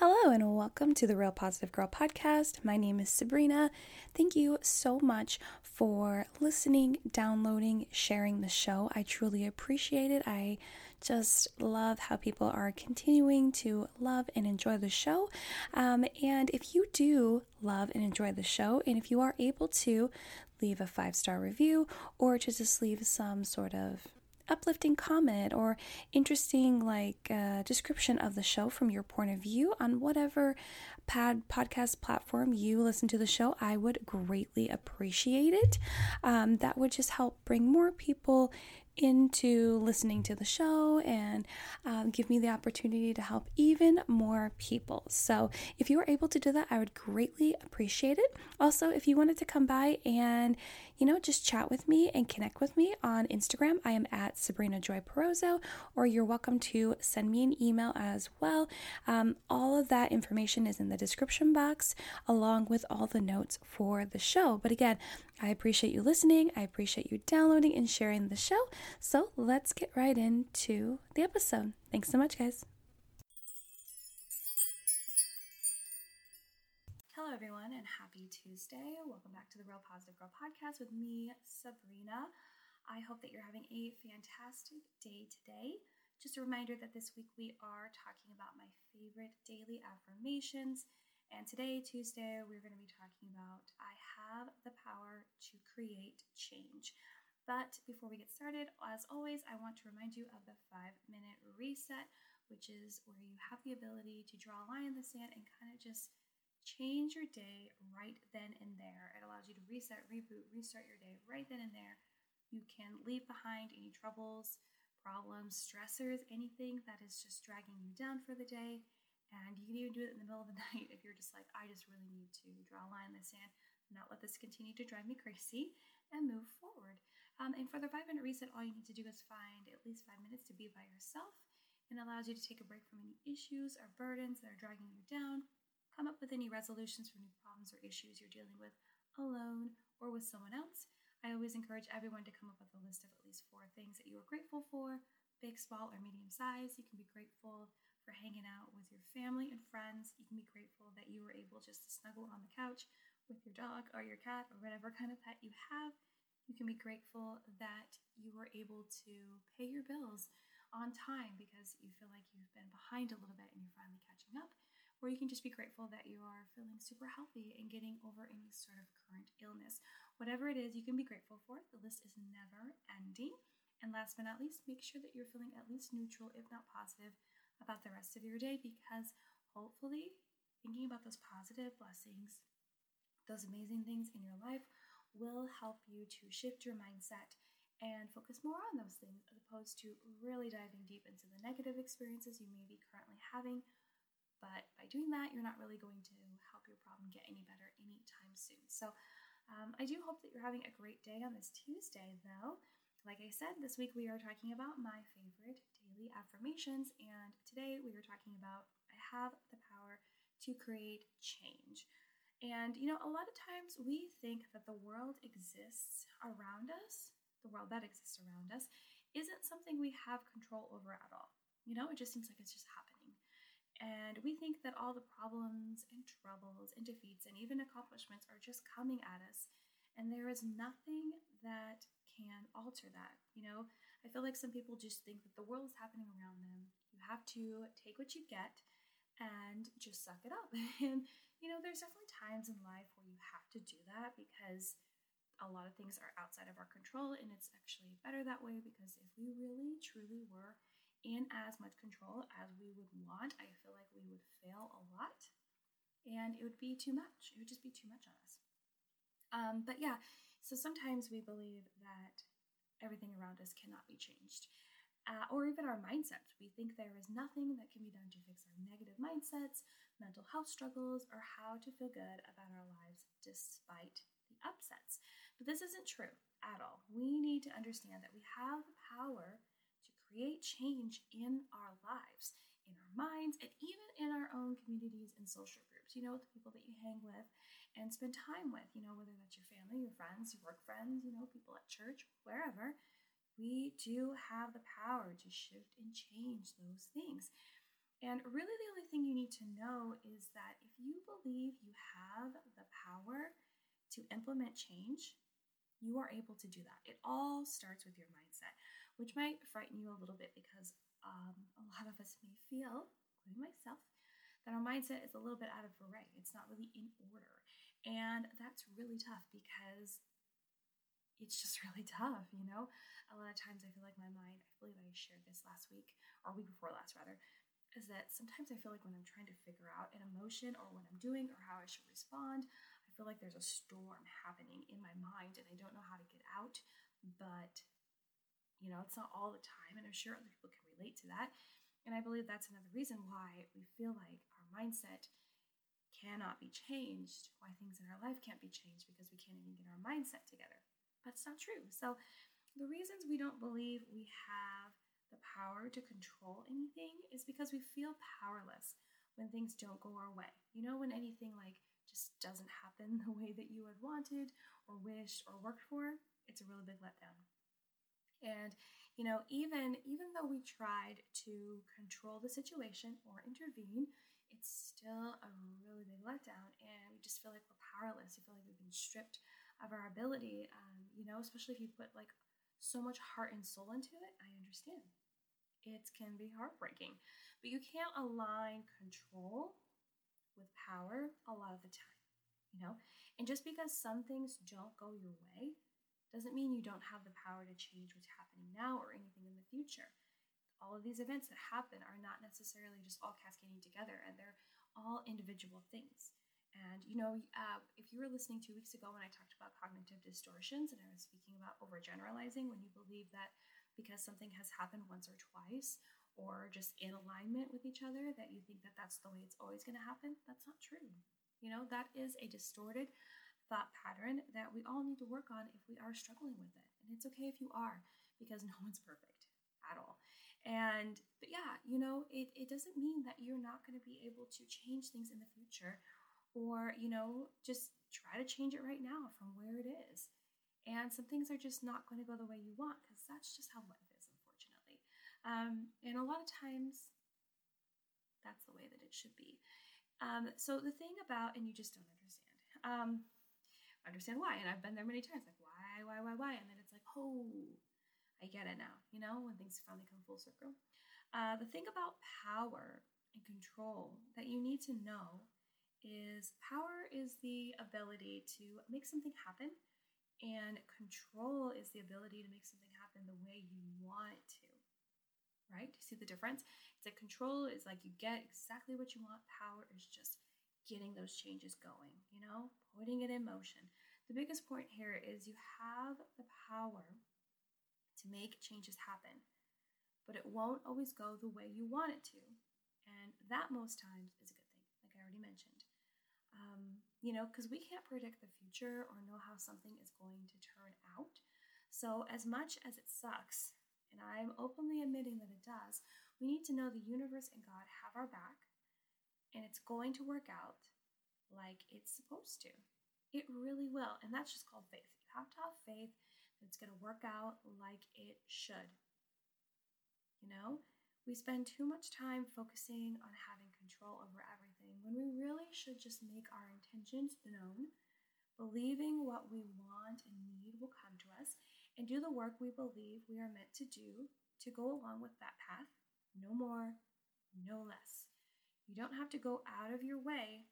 Hello, and welcome to the Real Positive Girl podcast. My name is Sabrina. Thank you so much for listening, downloading, sharing the show. I truly appreciate it. I just love how people are continuing to love and enjoy the show. Um, and if you do love and enjoy the show, and if you are able to leave a five star review or to just leave some sort of uplifting comment or interesting like uh, description of the show from your point of view on whatever pad podcast platform you listen to the show i would greatly appreciate it um, that would just help bring more people into listening to the show and um, give me the opportunity to help even more people. So, if you are able to do that, I would greatly appreciate it. Also, if you wanted to come by and you know, just chat with me and connect with me on Instagram. I am at Sabrina Joy Perozzo, or you're welcome to send me an email as well. Um, all of that information is in the description box, along with all the notes for the show. But again, I appreciate you listening. I appreciate you downloading and sharing the show. So let's get right into the episode. Thanks so much, guys. Hello, everyone, and happy Tuesday. Welcome back to the Real Positive Girl podcast with me, Sabrina. I hope that you're having a fantastic day today. Just a reminder that this week we are talking about my favorite daily affirmations and today, Tuesday, we're going to be talking about I have the power to create change. But before we get started, as always, I want to remind you of the five minute reset, which is where you have the ability to draw a line in the sand and kind of just change your day right then and there. It allows you to reset, reboot, restart your day right then and there. You can leave behind any troubles, problems, stressors, anything that is just dragging you down for the day and you can even do it in the middle of the night if you're just like, I just really need to draw a line in the sand, not let this continue to drive me crazy, and move forward. Um, and for the five minute reset, all you need to do is find at least five minutes to be by yourself and allows you to take a break from any issues or burdens that are dragging you down. With any resolutions for new problems or issues you're dealing with alone or with someone else. I always encourage everyone to come up with a list of at least four things that you are grateful for, big, small, or medium size. You can be grateful for hanging out with your family and friends. You can be grateful that you were able just to snuggle on the couch with your dog or your cat or whatever kind of pet you have. You can be grateful that you were able to pay your bills on time because you feel like you've been behind a little bit and you're finally. Or you can just be grateful that you are feeling super healthy and getting over any sort of current illness. Whatever it is, you can be grateful for. The list is never ending. And last but not least, make sure that you're feeling at least neutral, if not positive, about the rest of your day because hopefully thinking about those positive blessings, those amazing things in your life will help you to shift your mindset and focus more on those things as opposed to really diving deep into the negative experiences you may be currently having. But by doing that, you're not really going to help your problem get any better anytime soon. So, um, I do hope that you're having a great day on this Tuesday, though. Like I said, this week we are talking about my favorite daily affirmations, and today we are talking about I have the power to create change. And you know, a lot of times we think that the world exists around us, the world that exists around us, isn't something we have control over at all. You know, it just seems like it's just happening. And we think that all the problems and troubles and defeats and even accomplishments are just coming at us. And there is nothing that can alter that. You know, I feel like some people just think that the world is happening around them. You have to take what you get and just suck it up. And, you know, there's definitely times in life where you have to do that because a lot of things are outside of our control. And it's actually better that way because if we really, truly were in as much control as we would want, I feel like we would fail a lot and it would be too much. It would just be too much on us. Um, but yeah, so sometimes we believe that everything around us cannot be changed. Uh, or even our mindsets. We think there is nothing that can be done to fix our negative mindsets, mental health struggles, or how to feel good about our lives despite the upsets. But this isn't true at all. We need to understand that we have the power create change in our lives, in our minds, and even in our own communities and social groups. You know, the people that you hang with, and spend time with, you know, whether that's your family, your friends, your work friends, you know, people at church, wherever, we do have the power to shift and change those things. And really, the only thing you need to know is that if you believe you have the power to implement change, you are able to do that. It all starts with your mindset, which might frighten you a little bit because um, a lot of us may feel, including myself, that our mindset is a little bit out of array. It's not really in order. And that's really tough because it's just really tough, you know? A lot of times I feel like my mind, I believe I shared this last week, or week before last rather, is that sometimes I feel like when I'm trying to figure out an emotion or what I'm doing or how I should respond, I feel like there's a storm happening in my mind and I don't know how to get out. But, you know, it's not all the time, and I'm sure other people can relate to that. And I believe that's another reason why we feel like our mindset cannot be changed, why things in our life can't be changed because we can't even get our mindset together. That's not true. So, the reasons we don't believe we have the power to control anything is because we feel powerless when things don't go our way. You know, when anything like just doesn't happen the way that you had wanted or wished or worked for, it's a really big letdown. And you know, even even though we tried to control the situation or intervene, it's still a really big letdown, and we just feel like we're powerless. We feel like we've been stripped of our ability. Um, you know, especially if you put like so much heart and soul into it. I understand it can be heartbreaking. But you can't align control with power a lot of the time, you know? And just because some things don't go your way doesn't mean you don't have the power to change what's happening now or anything in the future. All of these events that happen are not necessarily just all cascading together, and they're all individual things. And you know, uh, if you were listening two weeks ago when I talked about cognitive distortions and I was speaking about overgeneralizing, when you believe that because something has happened once or twice or just in alignment with each other that you think that that's the way it's always going to happen, that's not true. You know, that is a distorted thought pattern that we all need to work on if we are struggling with it. And it's okay if you are, because no one's perfect at all. And, but yeah, you know, it, it doesn't mean that you're not going to be able to change things in the future or, you know, just try to change it right now from where it is. And some things are just not going to go the way you want because that's just how life is, unfortunately. Um, and a lot of times, that's the way that it should be. Um, so the thing about, and you just don't understand, um, understand why. And I've been there many times, like why, why, why, why, and then it's like, oh, I get it now. You know, when things finally come full circle. Uh, the thing about power and control that you need to know is power is the ability to make something happen and control is the ability to make something happen the way you want it to. Right? You see the difference? It's like control is like you get exactly what you want. Power is just getting those changes going, you know, putting it in motion. The biggest point here is you have the power to make changes happen, but it won't always go the way you want it to. And that most times is a good thing, like I already mentioned. Um, you know, because we can't predict the future or know how something is going to turn out. So, as much as it sucks, and I'm openly admitting that it does, we need to know the universe and God have our back, and it's going to work out like it's supposed to. It really will. And that's just called faith. You have to have faith that it's going to work out like it should. You know, we spend too much time focusing on having control over everything when we really should just make our intentions known, believing what we want and need will come to us, and do the work we believe we are meant to do to go along with that path. No more, no less. You don't have to go out of your way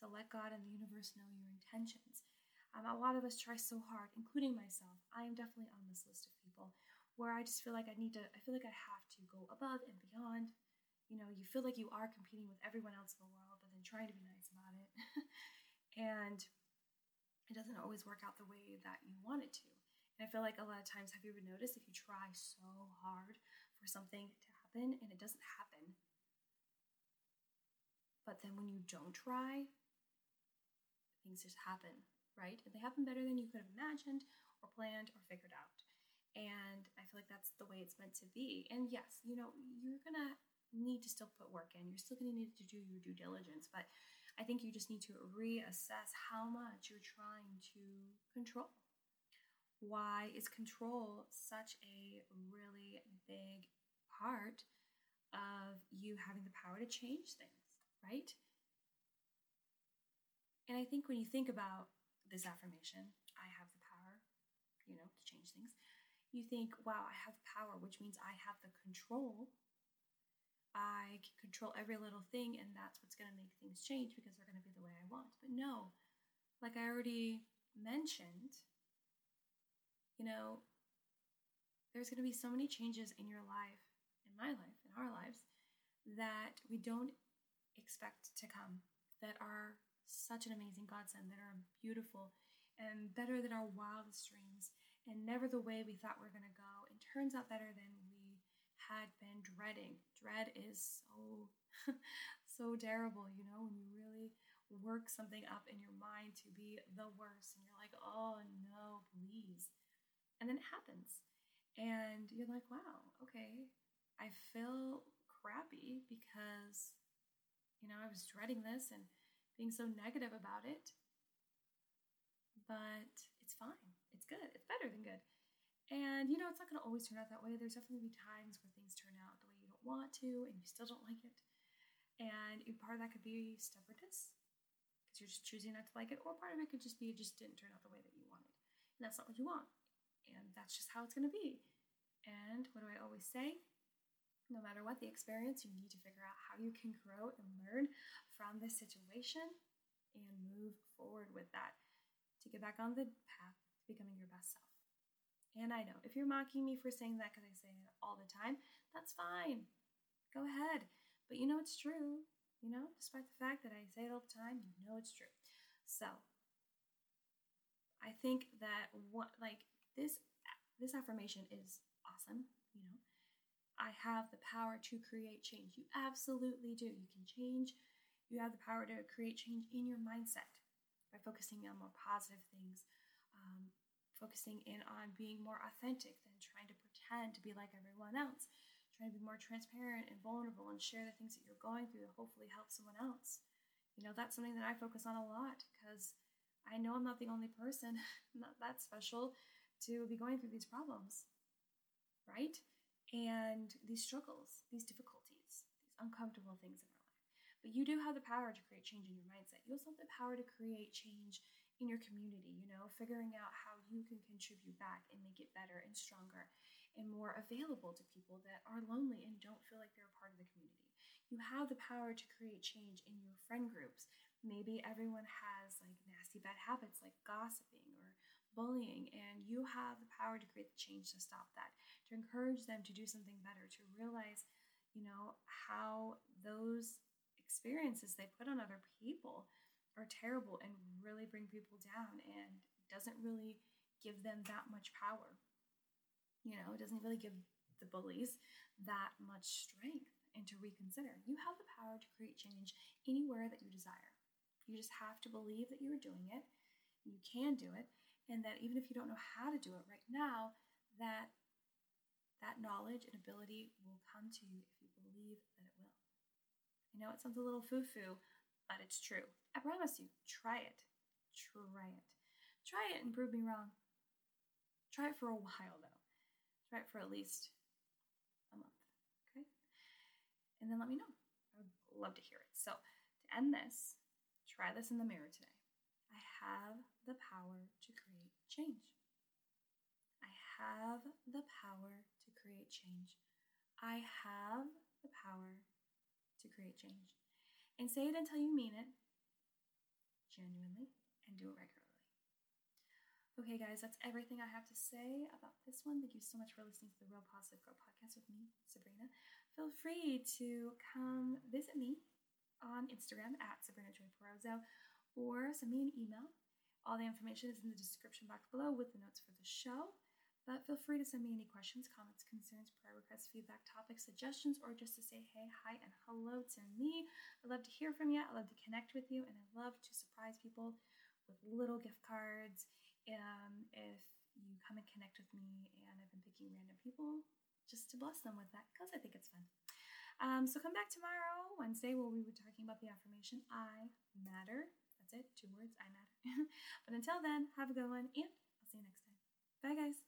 to let God and the universe know your intentions. Um, a lot of us try so hard, including myself. I am definitely on this list of people where I just feel like I need to, I feel like I have to go above and beyond you know, you feel like you are competing with everyone else in the world, but then trying to be nice about it. and it doesn't always work out the way that you want it to. And I feel like a lot of times, have you ever noticed if you try so hard for something to happen and it doesn't happen, but then when you don't try, things just happen, right? And they happen better than you could have imagined or planned or figured out. And I feel like that's the way it's meant to be. And yes, you know, you're gonna need to still put work in. You're still to need to do your due diligence, but I think you just need to reassess how much you're trying to control. Why is control such a really big part of you having the power to change things, right? And I think when you think about this affirmation, I have the power, you know, to change things, you think, wow, I have power, which means I have the control. I can control every little thing, and that's what's going to make things change because they're going to be the way I want. But no, like I already mentioned, you know, there's going to be so many changes in your life, in my life, in our lives, that we don't expect to come, that are such an amazing godsend, that are beautiful and better than our wildest dreams, and never the way we thought we are going to go, and turns out better than we had been dreading. Dread is so, so terrible, you know, when you really work something up in your mind to be the worst, and you're like, oh no, please. And then it happens. And you're like, wow, okay, I feel crappy because, you know, I was dreading this and being so negative about it. But it's fine. It's good. It's better than good. And you know, it's not going to always turn out that way. There's definitely be times where things turn out the way you don't want to and you still don't like it. And part of that could be stubbornness because you're just choosing not to like it, or part of it could just be it just didn't turn out the way that you wanted. And that's not what you want. And that's just how it's going to be. And what do I always say? No matter what the experience, you need to figure out how you can grow and learn from this situation and move forward with that to get back on the path to becoming your best self. And I know if you're mocking me for saying that because I say it all the time, that's fine. Go ahead. But you know it's true. You know, despite the fact that I say it all the time, you know it's true. So I think that what like this this affirmation is awesome, you know. I have the power to create change. You absolutely do. You can change. You have the power to create change in your mindset by focusing on more positive things, um, focusing in on being more authentic than trying to pretend to be like everyone else, trying to be more transparent and vulnerable and share the things that you're going through to hopefully help someone else. You know, that's something that I focus on a lot because I know I'm not the only person, not that special, to be going through these problems, right? And these struggles, these difficulties, these uncomfortable things in our life. But you do have the power to create change in your mindset. You also have the power to create change in your community, you know, figuring out how you can contribute back and make it better and stronger and more available to people that are lonely and don't feel like they're a part of the community. You have the power to create change in your friend groups. Maybe everyone has like nasty bad habits like gossiping or bullying, and you have the power to create the change to stop that, to encourage them to do something better, to realize, you know, how those experiences they put on other people are terrible and really bring people down and doesn't really give them that much power. You know, it doesn't really give the bullies that much strength and to reconsider. You have the power to create change anywhere that you desire. You just have to believe that you're doing it. You can do it and that even if you don't know how to do it right now, that that knowledge and ability will come to you if you believe that it will. I know it sounds a little foo-foo, but it's true. I promise you, try it. Try it. Try it and prove me wrong. Try it for a while though. Try it for at least a month. Okay? And then let me know. I would love to hear it. So to end this, try this in the mirror today. I have the power to create change. I have the power create change. I have the power to create change. And say it until you mean it, genuinely, and do it regularly. Okay, guys, that's everything I have to say about this one. Thank you so much for listening to the Real Positive Girl podcast with me, Sabrina. Feel free to come visit me on Instagram at Sabrina Joy Perozzo or send me an email. All the information is in the description box below with the notes for the show. But feel free to send me any questions, comments, concerns, prayer requests, feedback, topics, suggestions, or just to say hey, hi, and hello to me. I love to hear from you. I love to connect with you, and I love to surprise people with little gift cards. Um, if you come and connect with me, and I've been picking random people just to bless them with that because I think it's fun. Um, so come back tomorrow, Wednesday, where we were talking about the affirmation I matter. That's it, two words, I matter. but until then, have a good one, and I'll see you next time. Bye, guys.